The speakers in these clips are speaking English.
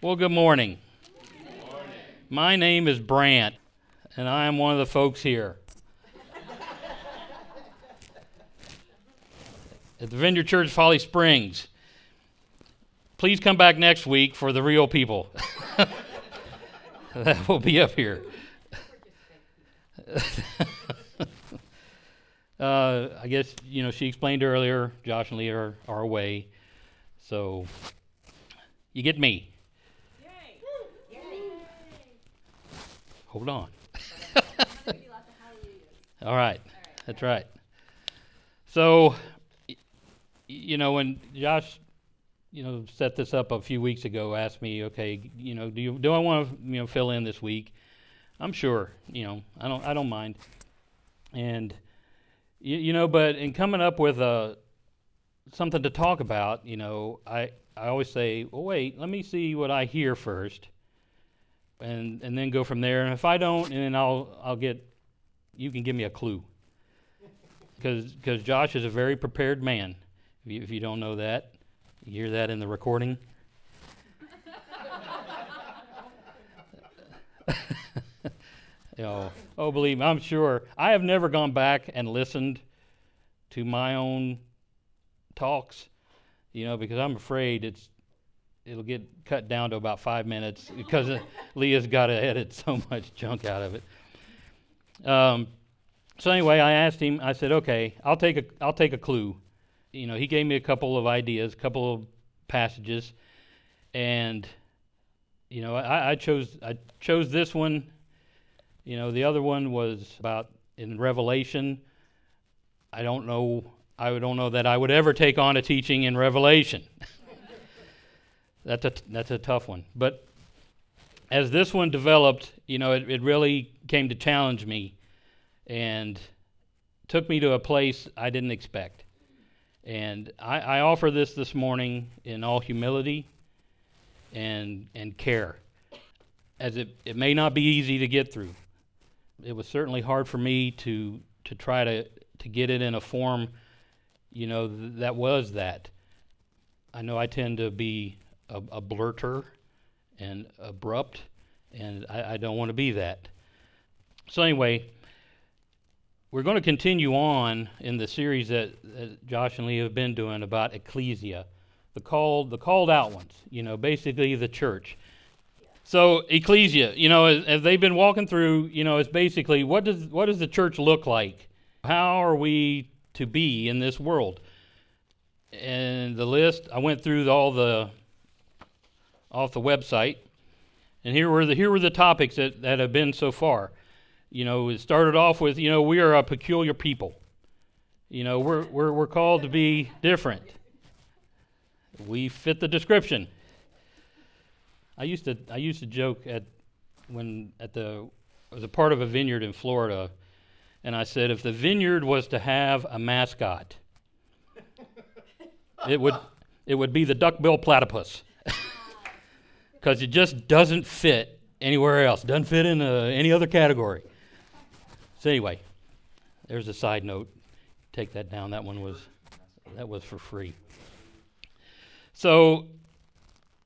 Well, good morning. My name is Brant, and I am one of the folks here. At the Vineyard Church, Holly Springs. Please come back next week for the real people. that will be up here. uh, I guess, you know, she explained earlier, Josh and Leah are, are away. So you get me. Hold on. All right. That's right. So, you know, when Josh, you know, set this up a few weeks ago, asked me, okay, you know, do you do I want to, you know, fill in this week? I'm sure, you know, I don't I don't mind. And you, you know, but in coming up with a something to talk about, you know, I I always say, well, wait, let me see what I hear first, and and then go from there. And if I don't, and then I'll I'll get, you can give me a clue, because because Josh is a very prepared man. If you, if you don't know that, you hear that in the recording. know, oh, oh, believe me, I'm sure. I have never gone back and listened to my own talks, you know, because I'm afraid it's it'll get cut down to about five minutes because Leah's got to edit so much junk out of it. Um, so anyway, I asked him. I said, "Okay, I'll take a I'll take a clue." You know, he gave me a couple of ideas, a couple of passages, and you know, I, I chose I chose this one. You know, the other one was about in Revelation. I don't know I don't know that I would ever take on a teaching in Revelation. that's a that's a tough one. But as this one developed, you know, it, it really came to challenge me and took me to a place I didn't expect. And I, I offer this this morning in all humility and and care, as it, it may not be easy to get through. It was certainly hard for me to to try to to get it in a form you know, th- that was that. I know I tend to be a, blurter and abrupt, and I, I don't want to be that. So, anyway, we're going to continue on in the series that, that Josh and Lee have been doing about ecclesia, the called, the called out ones, you know, basically the church. So ecclesia, you know, as, as, they've been walking through, you know, it's basically what does what does the church look like? How are we to be in this world. And the list, I went through all the off the website, and here were the here were the topics that, that have been so far. You know, it started off with, you know, we are a peculiar people. You know, we're we're we're called to be different. We fit the description. I used to I used to joke at when at the I was a part of a vineyard in Florida and I said, if the vineyard was to have a mascot, it would it would be the duckbill platypus, because it just doesn't fit anywhere else. Doesn't fit in uh, any other category. So anyway, there's a side note. Take that down. That one was that was for free. So,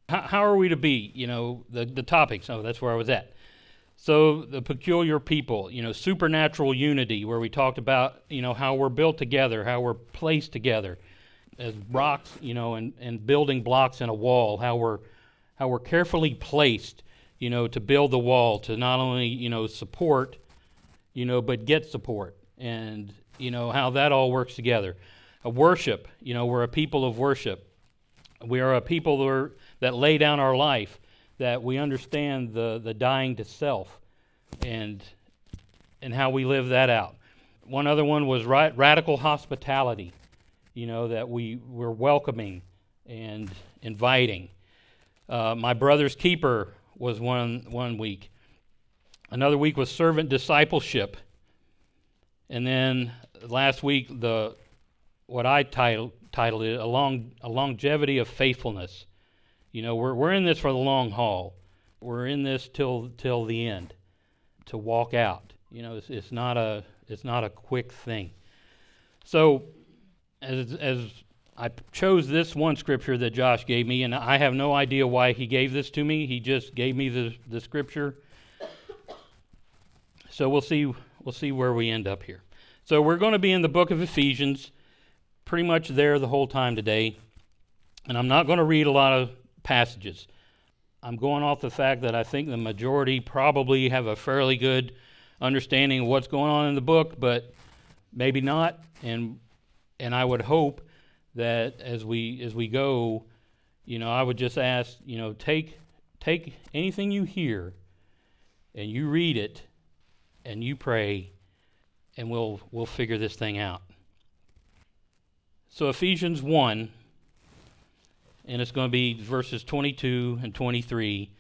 how, how are we to be? You know, the the topics. Oh, that's where I was at. So the peculiar people, you know, supernatural unity, where we talked about, you know, how we're built together, how we're placed together as rocks, you know, and, and building blocks in a wall, how we're how we're carefully placed, you know, to build the wall, to not only, you know, support, you know, but get support. And, you know, how that all works together. A worship, you know, we're a people of worship. We are a people that, are, that lay down our life that we understand the, the dying to self and, and how we live that out. One other one was radical hospitality, you know, that we were welcoming and inviting. Uh, my brother's keeper was one, one week. Another week was servant discipleship. And then last week, the what I titled, titled it, a, long, a longevity of faithfulness. You know, we're, we're in this for the long haul. We're in this till, till the end to walk out. You know, it's, it's, not, a, it's not a quick thing. So, as, as I chose this one scripture that Josh gave me, and I have no idea why he gave this to me. He just gave me the, the scripture. So we'll see we'll see where we end up here. So we're going to be in the book of Ephesians, pretty much there the whole time today. And I'm not going to read a lot of passages. I'm going off the fact that I think the majority probably have a fairly good understanding of what's going on in the book, but maybe not. And and I would hope that as we as we go, you know, I would just ask, you know, take take anything you hear and you read it and you pray and we'll we'll figure this thing out. So Ephesians 1 and it's going to be verses 22 and 23.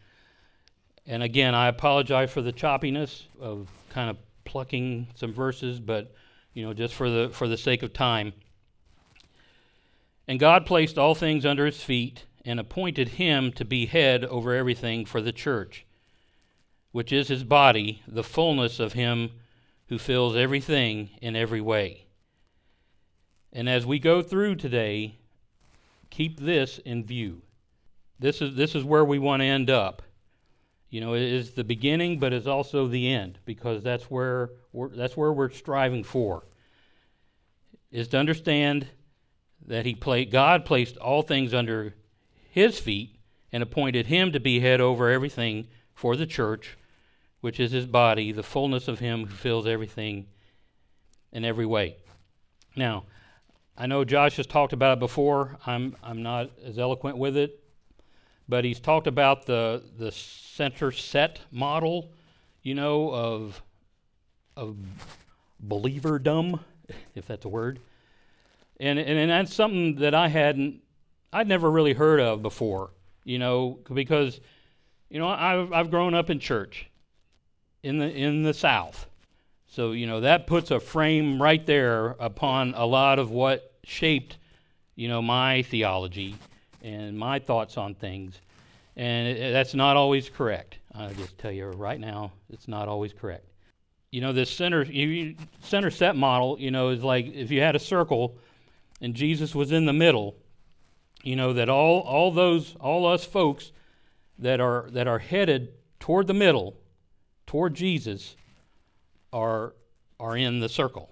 And again, I apologize for the choppiness of kind of plucking some verses, but you know, just for the for the sake of time. And God placed all things under his feet and appointed him to be head over everything for the church, which is his body, the fullness of him who fills everything in every way. And as we go through today, keep this in view. This is, this is where we want to end up. You know, it is the beginning, but it's also the end because that's where we're, that's where we're striving for. Is to understand that he played, God placed all things under his feet and appointed him to be head over everything for the church, which is his body, the fullness of him who fills everything in every way. Now, I know Josh has talked about it before. I'm I'm not as eloquent with it, but he's talked about the the center set model, you know, of of believerdom, if that's a word. And, and, and that's something that I hadn't, I'd never really heard of before, you know, because, you know, I've, I've grown up in church in the, in the South. So, you know, that puts a frame right there upon a lot of what shaped, you know, my theology and my thoughts on things. And it, that's not always correct. I'll just tell you right now, it's not always correct. You know, this center, you, center set model, you know, is like if you had a circle and Jesus was in the middle, you know that all all those all us folks that are that are headed toward the middle, toward Jesus, are are in the circle.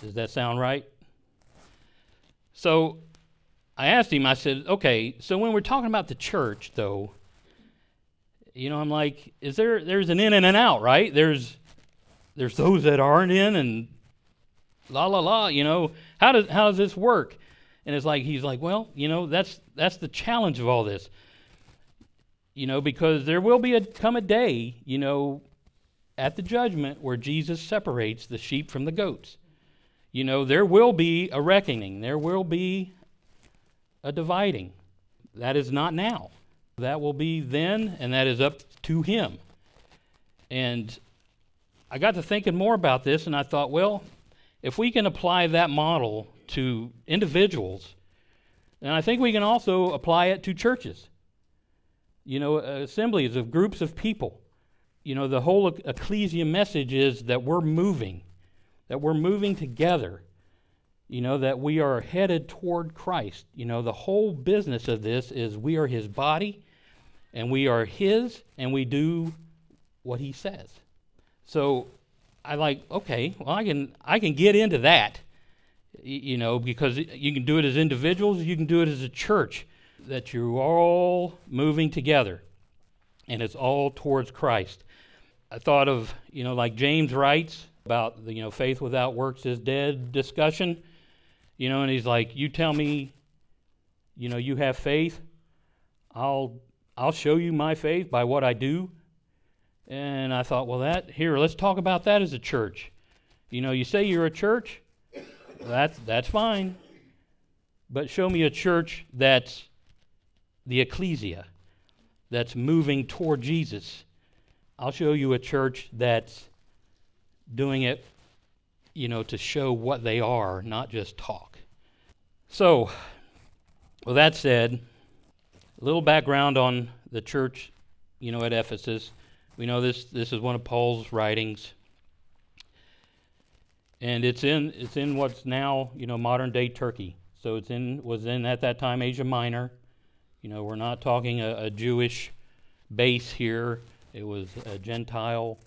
Does that sound right? So I asked him, I said, okay, so when we're talking about the church though, you know, I'm like, is there there's an in and an out, right? There's there's those that aren't in and la la la, you know, how does how does this work? And it's like he's like, well, you know, that's that's the challenge of all this. You know, because there will be a come a day, you know, at the judgment where Jesus separates the sheep from the goats. You know, there will be a reckoning. There will be a dividing. That is not now. That will be then, and that is up to him. And I got to thinking more about this, and I thought, well, if we can apply that model to individuals, then I think we can also apply it to churches. You know, assemblies of groups of people. You know, the whole ecclesia message is that we're moving, that we're moving together. You know, that we are headed toward Christ. You know, the whole business of this is we are his body and we are his and we do what he says. So I like, okay, well, I can I can get into that, you know, because you can do it as individuals, you can do it as a church, that you're all moving together, and it's all towards Christ. I thought of, you know, like James writes about the, you know, faith without works is dead discussion, you know, and he's like, you tell me, you know, you have faith, I'll I'll show you my faith by what I do and I thought, well, that here, let's talk about that as a church. You know, you say you're a church, that's that's fine. But show me a church that's the ecclesia, that's moving toward Jesus. I'll show you a church that's doing it, you know, to show what they are, not just talk. So, with that said, a little background on the church, you know, at Ephesus. We know this this is one of Paul's writings. And it's in it's in what's now, you know, modern day Turkey. So it's in was in at that time Asia Minor. You know, we're not talking a, a Jewish base here. It was a Gentile,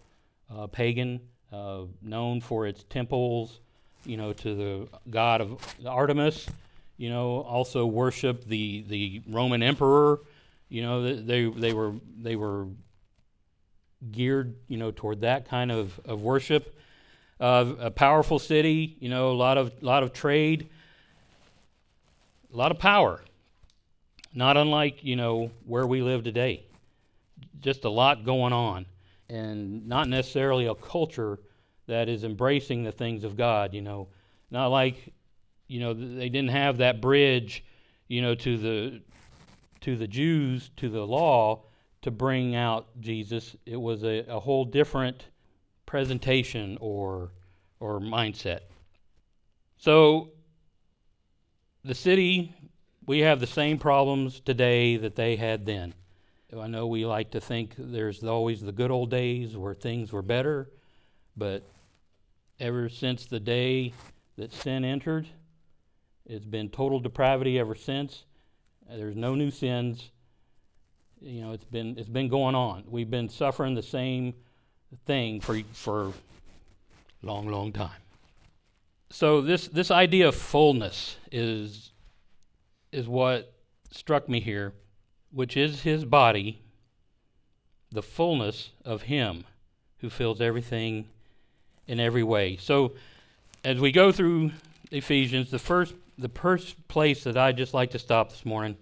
uh, pagan, uh, known for its temples. You know, to the god of Artemis. You know, also worship the the Roman emperor. You know, they they were they were geared, you know, toward that kind of, of worship. Uh, a powerful city, you know, a lot of lot of trade, a lot of power. Not unlike you know where we live today. Just a lot going on, and not necessarily a culture that is embracing the things of God. You know, not like you know they didn't have that bridge, you know, to the to the Jews to the law to bring out Jesus. It was a, a whole different presentation or or mindset. So the city, we have the same problems today that they had then. I know we like to think there's always the good old days where things were better, but ever since the day that sin entered, it's been total depravity ever since. There's no new sins you know, it's been it's been going on. We've been suffering the same thing for for long, long time. So this this idea of fullness is is what struck me here, which is his body, the fullness of him who fills everything in every way. So as we go through Ephesians, the first the first place that I'd just like to stop this morning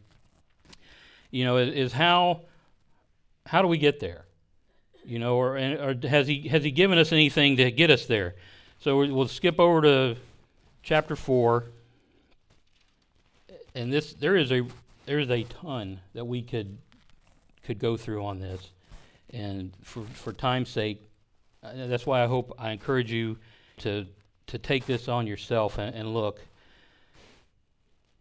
you know, is, is how how do we get there? You know, or, or has he has he given us anything to get us there? So we'll skip over to chapter four, and this there is a there is a ton that we could could go through on this, and for for time's sake, uh, that's why I hope I encourage you to to take this on yourself and, and look.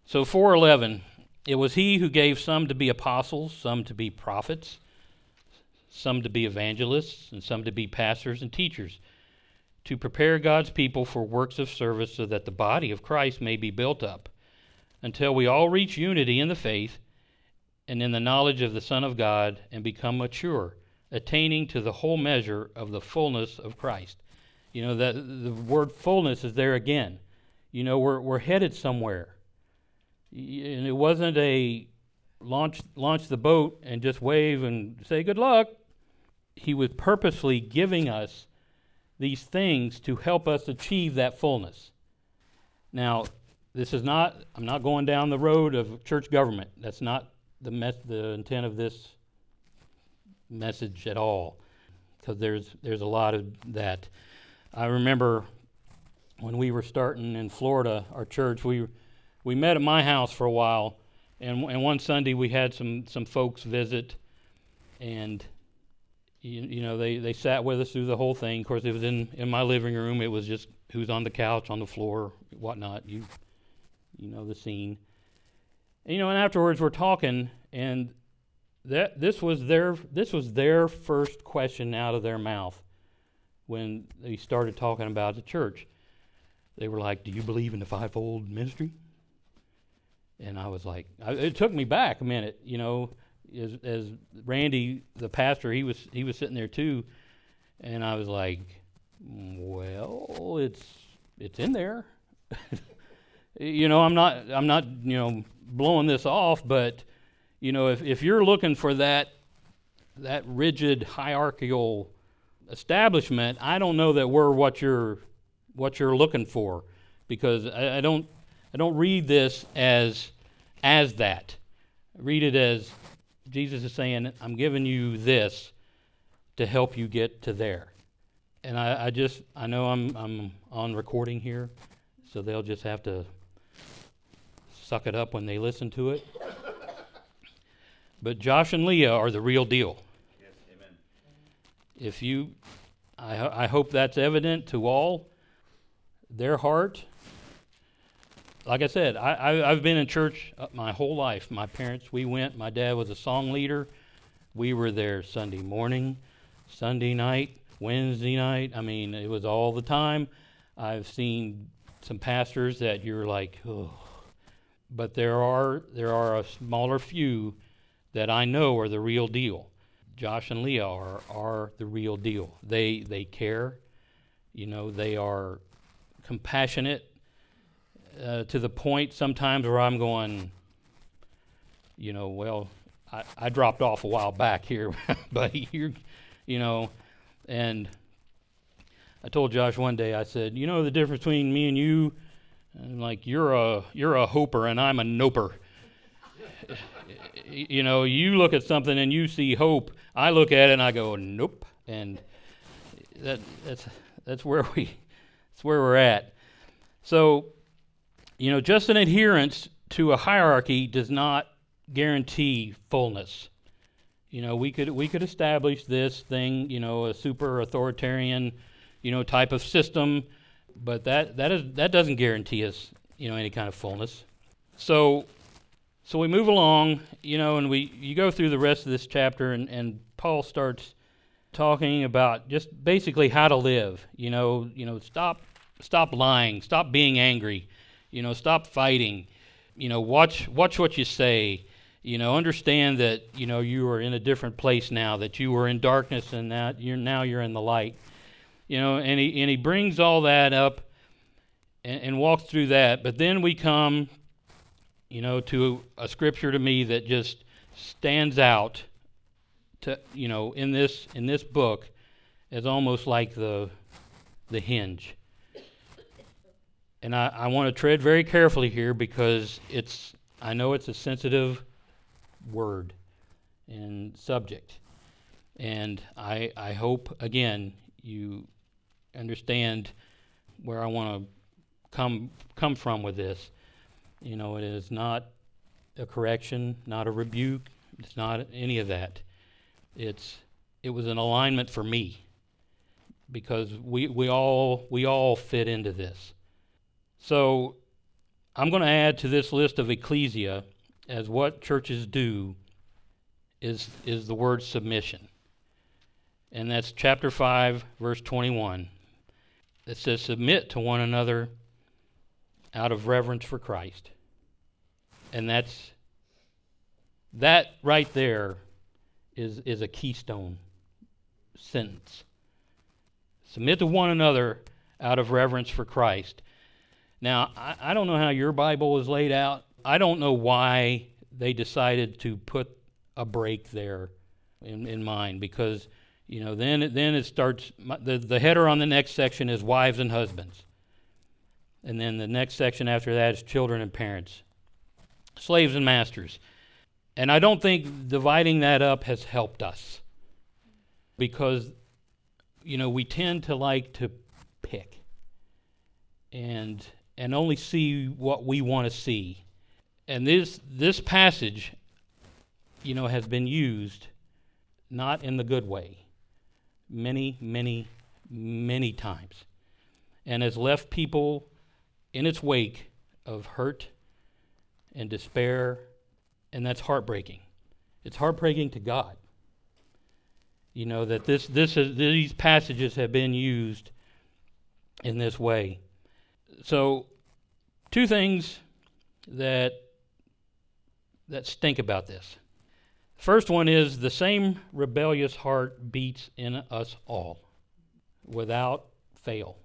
So 411 it was he who gave some to be apostles, some to be prophets, some to be evangelists, and some to be pastors and teachers, to prepare God's people for works of service so that the body of Christ may be built up until we all reach unity in the faith and in the knowledge of the Son of God and become mature, attaining to the whole measure of the fullness of Christ. You know, that the word fullness is there again. You know, we're, we're headed somewhere and it wasn't a launch launch the boat and just wave and say good luck. He was purposely giving us these things to help us achieve that fullness. Now, this is not I'm not going down the road of church government. That's not the mes- the intent of this message at all because there's there's a lot of that. I remember when we were starting in Florida, our church, we we met at my house for a while, and, and one Sunday we had some, some folks visit, and you, you know they, they sat with us through the whole thing. Of course, it was in, in my living room. It was just who's on the couch, on the floor, whatnot. You you know the scene. And, you know, and afterwards we're talking, and that this was their this was their first question out of their mouth when they started talking about the church. They were like, "Do you believe in the fivefold ministry?" And I was like, I, it took me back a minute, you know, as, as Randy, the pastor, he was he was sitting there too, and I was like, well, it's it's in there, you know. I'm not I'm not you know blowing this off, but you know, if if you're looking for that that rigid hierarchical establishment, I don't know that we're what you're what you're looking for, because I, I don't I don't read this as as that. read it as Jesus is saying, I'm giving you this to help you get to there. And I, I just I know I'm I'm on recording here, so they'll just have to suck it up when they listen to it. But Josh and Leah are the real deal. Yes, amen. If you, I, I hope that's evident to all. Their heart like I said, I, I, have been in church uh, my whole life. My parents, we went. My dad was a song leader. We were there Sunday morning, Sunday night, Wednesday night. I mean, it was all the time. I've seen some pastors that you're like, oh, but there are there are a smaller few that I know are the real deal. Josh and Leah are are the real deal. They they care, you know. They are compassionate uh, to the point sometimes where I'm going, you know, well, I, I dropped off a while back here, but you're, you know, and I told Josh one day, I said, you know the difference between me and you, like you're a you're a hoper and I'm a noper. you know, you look at something and you see hope. I look at it and I go, nope, and that that's that's where we that's where we're at. So, you know, just an adherence to a hierarchy does not guarantee fullness. You know, we could we could establish this thing, you know, a super authoritarian, you know, type of system, but that that is that doesn't guarantee us, you know, any kind of fullness. So so we move along, you know, and we you go through the rest of this chapter and, and Paul starts talking about just basically how to live. You know, you know, stop stop lying, stop being angry, you know, stop fighting. You know, watch watch what you say. You know understand that you know you are in a different place now that you were in darkness and that you're now you're in the light. You know and he and he brings all that up and, and walks through that. But then we come you know to a scripture to me that just stands out to you know in this in this book as almost like the the hinge and I, I want to tread very carefully here because it's I know it's a sensitive word and subject. And I, I hope, again, you understand where I want to come, come from with this. You know, it is not a correction, not a rebuke, it's not any of that. It's, it was an alignment for me because we, we, all, we all fit into this. So I'm going to add to this list of ecclesia as what churches do is, is the word submission. And that's chapter 5, verse 21. It says, Submit to one another out of reverence for Christ. And that's that right there is, is a keystone sentence. Submit to one another out of reverence for Christ. Now, I, I don't know how your Bible is laid out. I don't know why they decided to put a break there in, in mind because you know then it, then it starts the the header on the next section is wives and husbands. And then the next section after that is children and parents. Slaves and masters. And i don't think dividing that up has helped us because you know we tend to like to pick. And and only see what we want to see and this this passage, you know, has been used not in the good way many, many, many times, and has left people in its wake of hurt and despair, and that's heartbreaking. It's heartbreaking to God. You know that this this is, these passages have been used in this way. So, two things that that stink about this. First one is the same rebellious heart beats in us all without fail.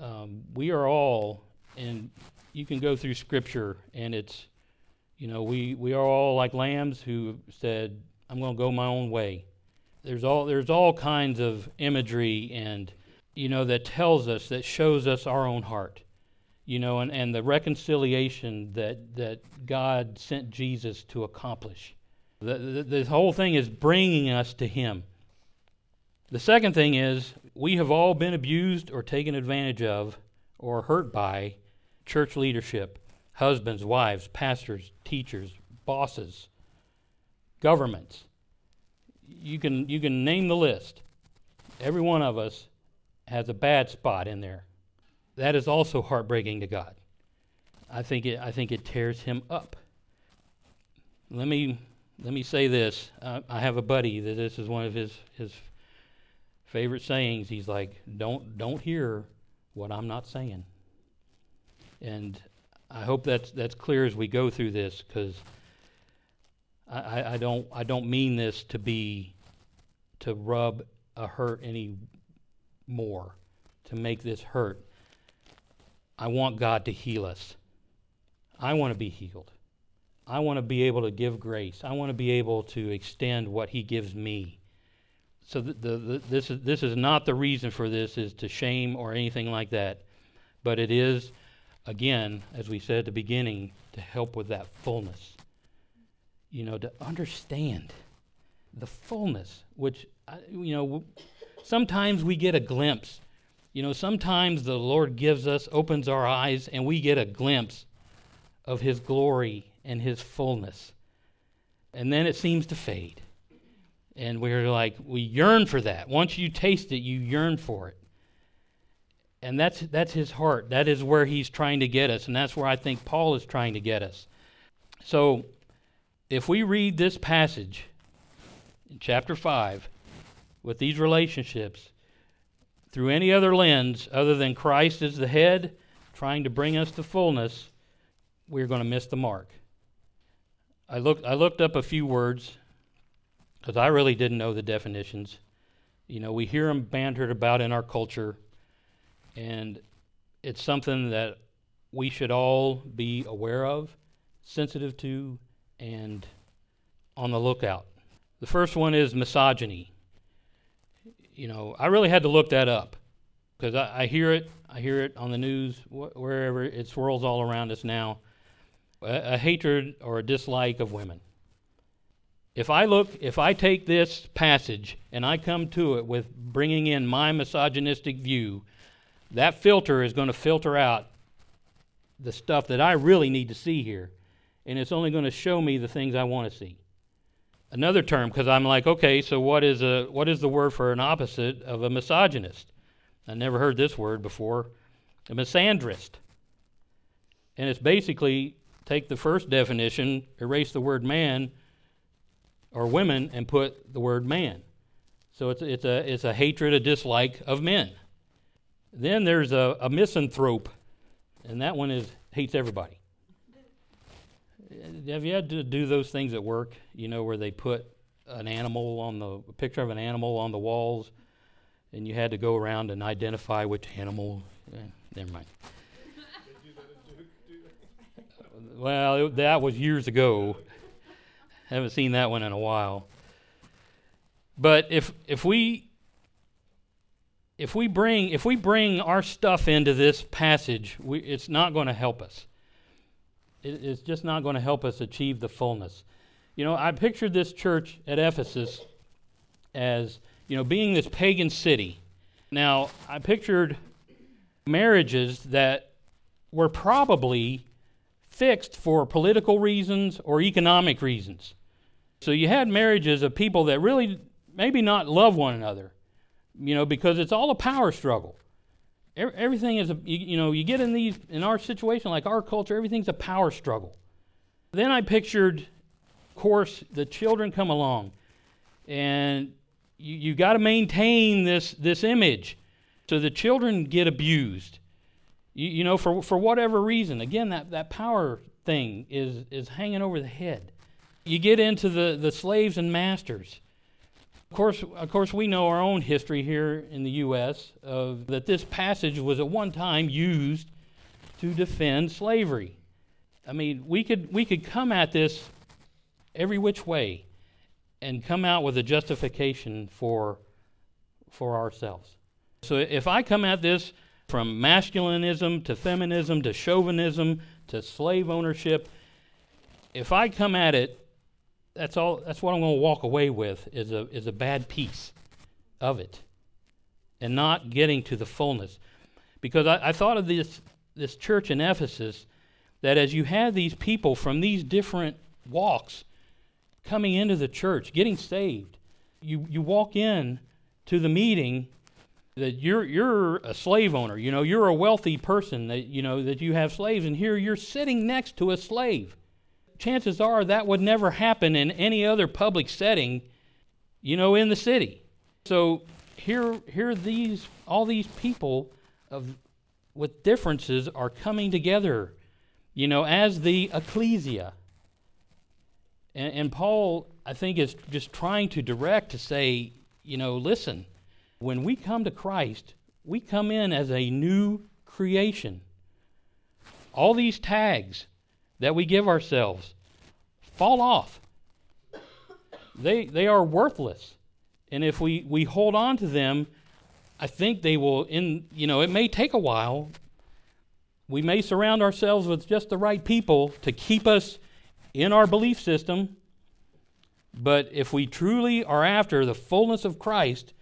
Um, we are all, and you can go through Scripture, and it's, you know, we, we are all like lambs who said, I'm going to go my own way. There's all, there's all kinds of imagery and, you know, that tells us, that shows us our own heart you know, and, and the reconciliation that, that God sent Jesus to accomplish. The, the, whole thing is bringing us to Him. The second thing is we have all been abused or taken advantage of or hurt by church leadership husbands, wives, pastors, teachers, bosses, governments. You can, you can name the list. Every one of us has a bad spot in there that is also heartbreaking to God. I think it, I think it tears him up. Let me, let me say this. Uh, I have a buddy that this is one of his, his favorite sayings. He's like, don't, don't hear what I'm not saying. And I hope that's that's clear as we go through this, because I, I, I don't I don't mean this to be to rub a hurt any more, to make this hurt. I want God to heal us. I want to be healed. I want to be able to give grace. I want to be able to extend what He gives me. So the, the, the, this is this is not the reason for this is to shame or anything like that, but it is, again, as we said at the beginning, to help with that fullness. You know, to understand the fullness, which you know, sometimes we get a glimpse. You know, sometimes the Lord gives us, opens our eyes, and we get a glimpse of His glory and His fullness. And then it seems to fade. And we're like, we yearn for that. Once you taste it, you yearn for it. And that's, that's his heart. That is where he's trying to get us. And that's where I think Paul is trying to get us. So, if we read this passage in chapter 5 with these relationships through any other lens other than Christ as the head trying to bring us to fullness, we're going to miss the mark. I looked, I looked up a few words because I really didn't know the definitions. You know, we hear them bantered about in our culture, and it's something that we should all be aware of, sensitive to, and on the lookout. The first one is misogyny. You know, I really had to look that up because I, I, hear it. I hear it on the news, wh- wherever it swirls all around us now. A, a hatred or a dislike of women if I look, if I take this passage and I come to it with bringing in my misogynistic view, that filter is going to filter out the stuff that I really need to see here. And it's only going to show me the things I want to see. Another term, because I'm like, okay, so what is, a, what is the word for an opposite of a misogynist? I never heard this word before. A misandrist. And it's basically take the first definition, erase the word man, or women and put the word man. So it's, it's, a, it's a hatred, a dislike of men. Then there's a, a misanthrope, and that one is hates everybody. Have you had to do those things at work, you know, where they put an animal on the a picture of an animal on the walls, and you had to go around and identify which animal? Eh, never mind. well, it, that was years ago. Haven't seen that one in a while. But if if we if we bring if we bring our stuff into this passage, we, it's not going to help us. It, it's just not going to help us achieve the fullness. You know, I pictured this church at Ephesus as you know being this pagan city. Now, I pictured marriages that were probably fixed for political reasons or economic reasons. So you had marriages of people that really maybe not love one another, you know, because it's all a power struggle. Everything is, a, you know, you get in these, in our situation, like our culture, everything's a power struggle. Then I pictured, of course, the children come along, and you, you got to maintain this, this image. So the children get abused, you, you know, for, for whatever reason. Again, that, that power thing is, is hanging over the head. You get into the, the slaves and masters. Of course, of course, we know our own history here in the U.S. of that this passage was at one time used to defend slavery. I mean, we could we could come at this every which way and come out with a justification for for ourselves. So if I come at this from masculinism to feminism to chauvinism to slave ownership, if I come at it that's all that's what I'm going to walk away with is a is a bad piece of it and not getting to the fullness. Because I, I thought of this this church in Ephesus that as you have these people from these different walks coming into the church, getting saved, you, you walk in to the meeting that you're you're a slave owner, you know, you're a wealthy person that you know that you have slaves, and here you're sitting next to a slave chances are that would never happen in any other public setting, you know, in the city. So here, here these all these people of with differences are coming together you know, as the ecclesia. And, and Paul, I think, is just trying to direct to say, you know, listen, when we come to Christ, we come in as a new creation. All these tags that we give ourselves fall off. They, they are worthless. And if we, we hold on to them, I think they will, in, you know, it may take a while. We may surround ourselves with just the right people to keep us in our belief system. But if we truly are after the fullness of Christ,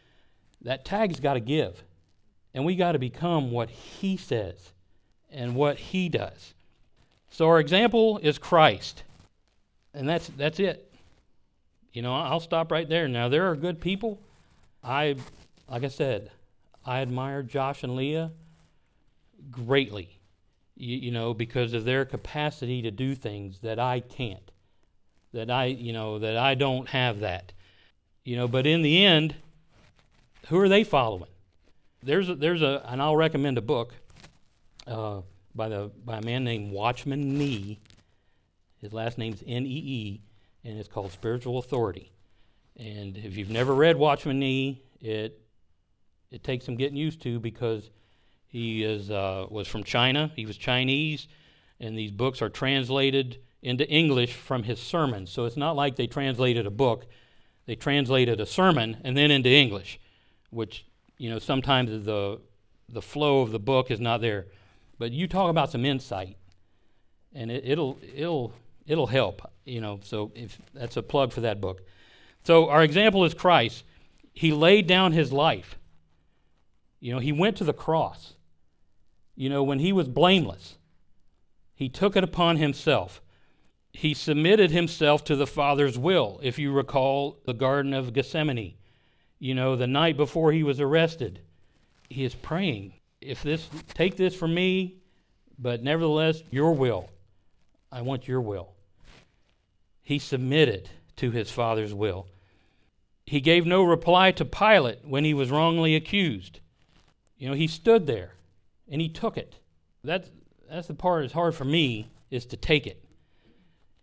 that tag's got to give. And we got to become what He says and what He does. So our example is Christ. And that's, that's it. You know, I'll stop right there. Now, there are good people. I, like I said, I admire Josh and Leah greatly, you, you know, because of their capacity to do things that I can't, that I, you know, that I don't have that. You know, but in the end, who are they following? There's a, there's a, and I'll recommend a book uh, by the by a man named Watchman Nee. His last name's N E E, and it's called Spiritual Authority. And if you've never read Watchman Nee, it it takes some getting used to because he is uh, was from China. He was Chinese, and these books are translated into English from his sermons. So it's not like they translated a book; they translated a sermon and then into English, which you know sometimes the the flow of the book is not there. But you talk about some insight, and it, it'll it'll it'll help. You know, so if that's a plug for that book. So our example is Christ. He laid down his life. You know, he went to the cross. You know, when he was blameless, he took it upon himself. He submitted himself to the Father's will. If you recall the Garden of Gethsemane, you know, the night before he was arrested, he is praying, if this take this from me, but nevertheless your will. I want your will. He submitted to his father's will. He gave no reply to Pilate when he was wrongly accused. You know, he stood there and he took it. That's that's the part that's hard for me is to take it.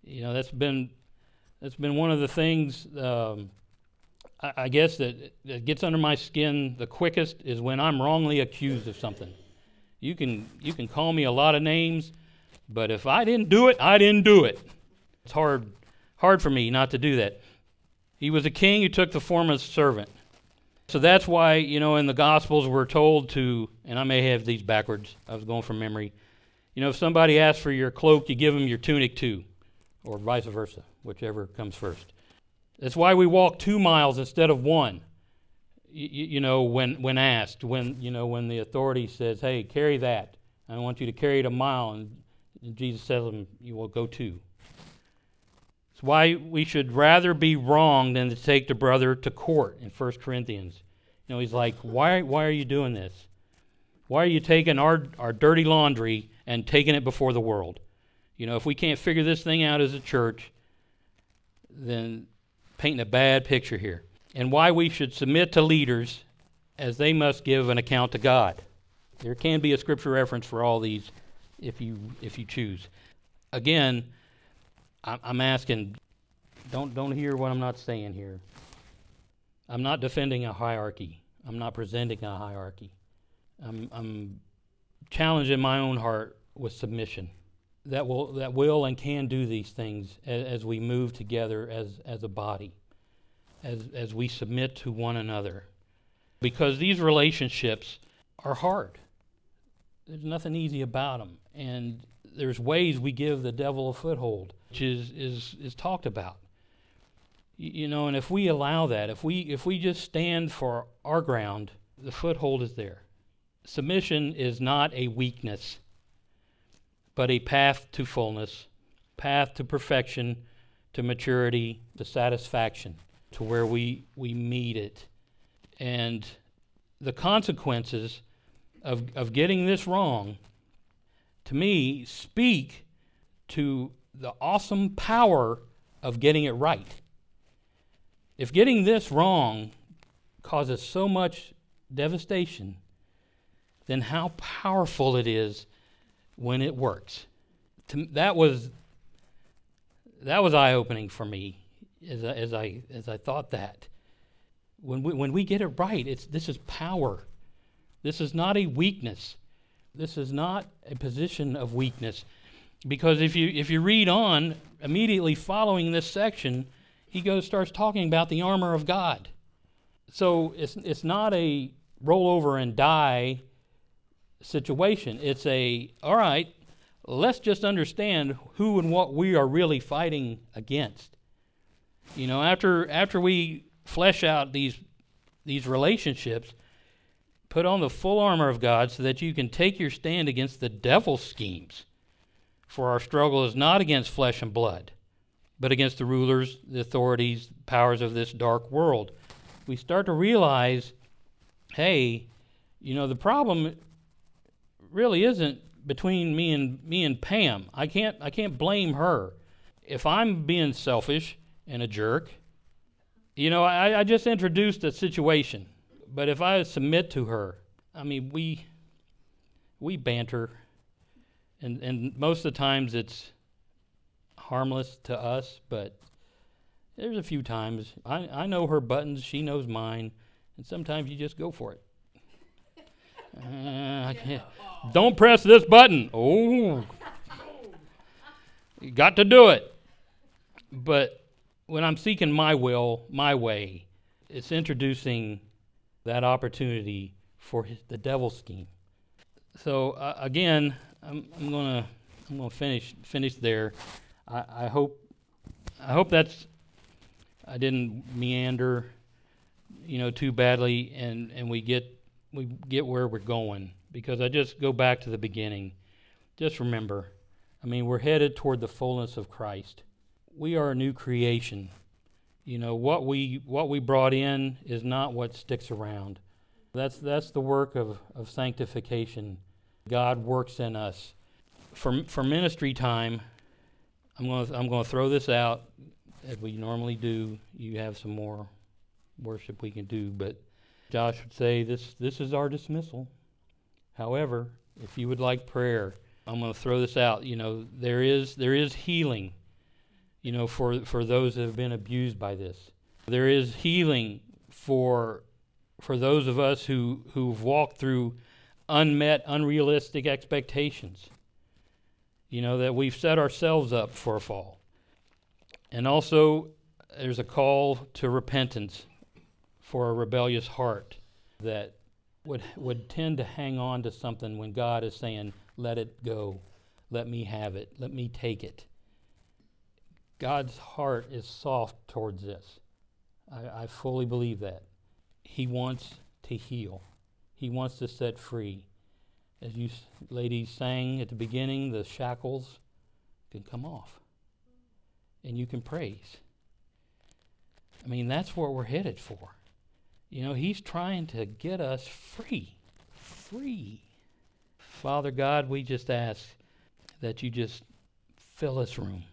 You know, that's been that's been one of the things um, I, guess that, that gets under my skin the quickest is when I'm wrongly accused of something. You can you can call me a lot of names, but if I didn't do it, I didn't do it. It's hard hard for me not to do that. He was a king who took the form of a servant. So that's why, you know, in the Gospels we're told to, and I may have these backwards, I was going from memory. You know, if somebody asks for your cloak, you give them your tunic too, or vice versa, whichever comes first. That's why we walk two miles instead of one. You, you, know, when, when asked, when, you know, when the authority says, hey, carry that, I want you to carry it a mile, and, Jesus says, um, you will go two. It's why we should rather be wrong than to take the brother to court in 1 Corinthians. You know, he's like, why, why are you doing this? Why are you taking our, our dirty laundry and taking it before the world? You know, if we can't figure this thing out as a church, then painting a bad picture here. And why we should submit to leaders as they must give an account to God. There can be a scripture reference for all these if you if you choose. Again, I'm asking don't don't hear what I'm not saying here. I'm not defending a hierarchy. I'm not presenting a hierarchy. I'm, I'm challenging my own heart with submission that will that will and can do these things as, as, we move together as as a body, as as we submit to one another, because these relationships are hard. There's nothing easy about them, and there's ways we give the devil a foothold, which is is is talked about. You know, and if we allow that, if we if we just stand for our ground, the foothold is there. Submission is not a weakness but a path to fullness, path to perfection, to maturity, to satisfaction, to where we, we meet it. And the consequences of, of getting this wrong, to me, speak to the awesome power of getting it right. If getting this wrong causes so much devastation, then how powerful it is when it works. to, that was that was eye opening for me as I, as I as I thought that when we when we get it right, it's this is power. This is not a weakness. This is not a position of weakness. Because if you if you read on immediately following this section, he goes starts talking about the armor of God. So it's it's not a roll over and die situation. It's a all right, let's just understand who and what we are really fighting against. You know, after after we flesh out these these relationships, put on the full armor of God so that you can take your stand against the devil's schemes. For our struggle is not against flesh and blood, but against the rulers, the authorities, powers of this dark world. We start to realize, hey, you know, the problem really isn't between me and me and Pam. I can't I can't blame her. If I'm being selfish and a jerk, you know, I, I just introduced a situation, but if I submit to her, I mean, we we banter, and and most of the times it's harmless to us, but there's a few times I, I know her buttons, she knows mine, and sometimes you just go for it. Don't press this button. Oh, you got to do it. But when I'm seeking my will, my way, it's introducing that opportunity for the devil's scheme. So uh, again, I'm, I'm, gonna I'm gonna finish finish there. I, I hope I hope that's I didn't meander, you know, too badly, and and we get we get where we're going because I just go back to the beginning. Just remember, I mean, we're headed toward the fullness of Christ we are a new creation. You know, what we what we brought in is not what sticks around. That's that's the work of, of sanctification. God works in us. For for ministry time, I'm going to I'm going to throw this out as we normally do. You have some more worship we can do, but Josh would say this this is our dismissal. However, if you would like prayer, I'm going to throw this out. You know, there is there is healing you know, for, for those that have been abused by this. There is healing for, for those of us who, who've walked through unmet, unrealistic expectations. You know, that we've set ourselves up for a fall. And also, there's a call to repentance for a rebellious heart that would, would tend to hang on to something when God is saying, let it go, let me have it, let me take it. God's heart is soft towards this. I, I fully believe that. He wants to heal, He wants to set free. As you ladies sang at the beginning, the shackles can come off and you can praise. I mean, that's what we're headed for. You know, He's trying to get us free. Free. Father God, we just ask that you just fill this room.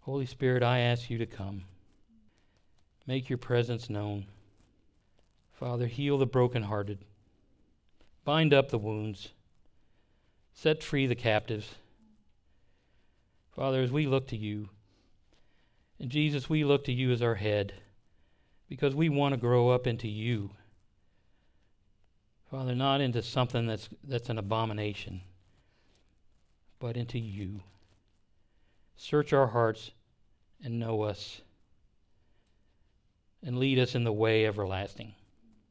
Holy Spirit, I ask you to come. Make your presence known. Father, heal the brokenhearted. Bind up the wounds. Set free the captives. Father, as we look to you, and Jesus, we look to you as our head because we want to grow up into you. Father, not into something that's, that's an abomination, but into you. Search our hearts and know us, and lead us in the way everlasting.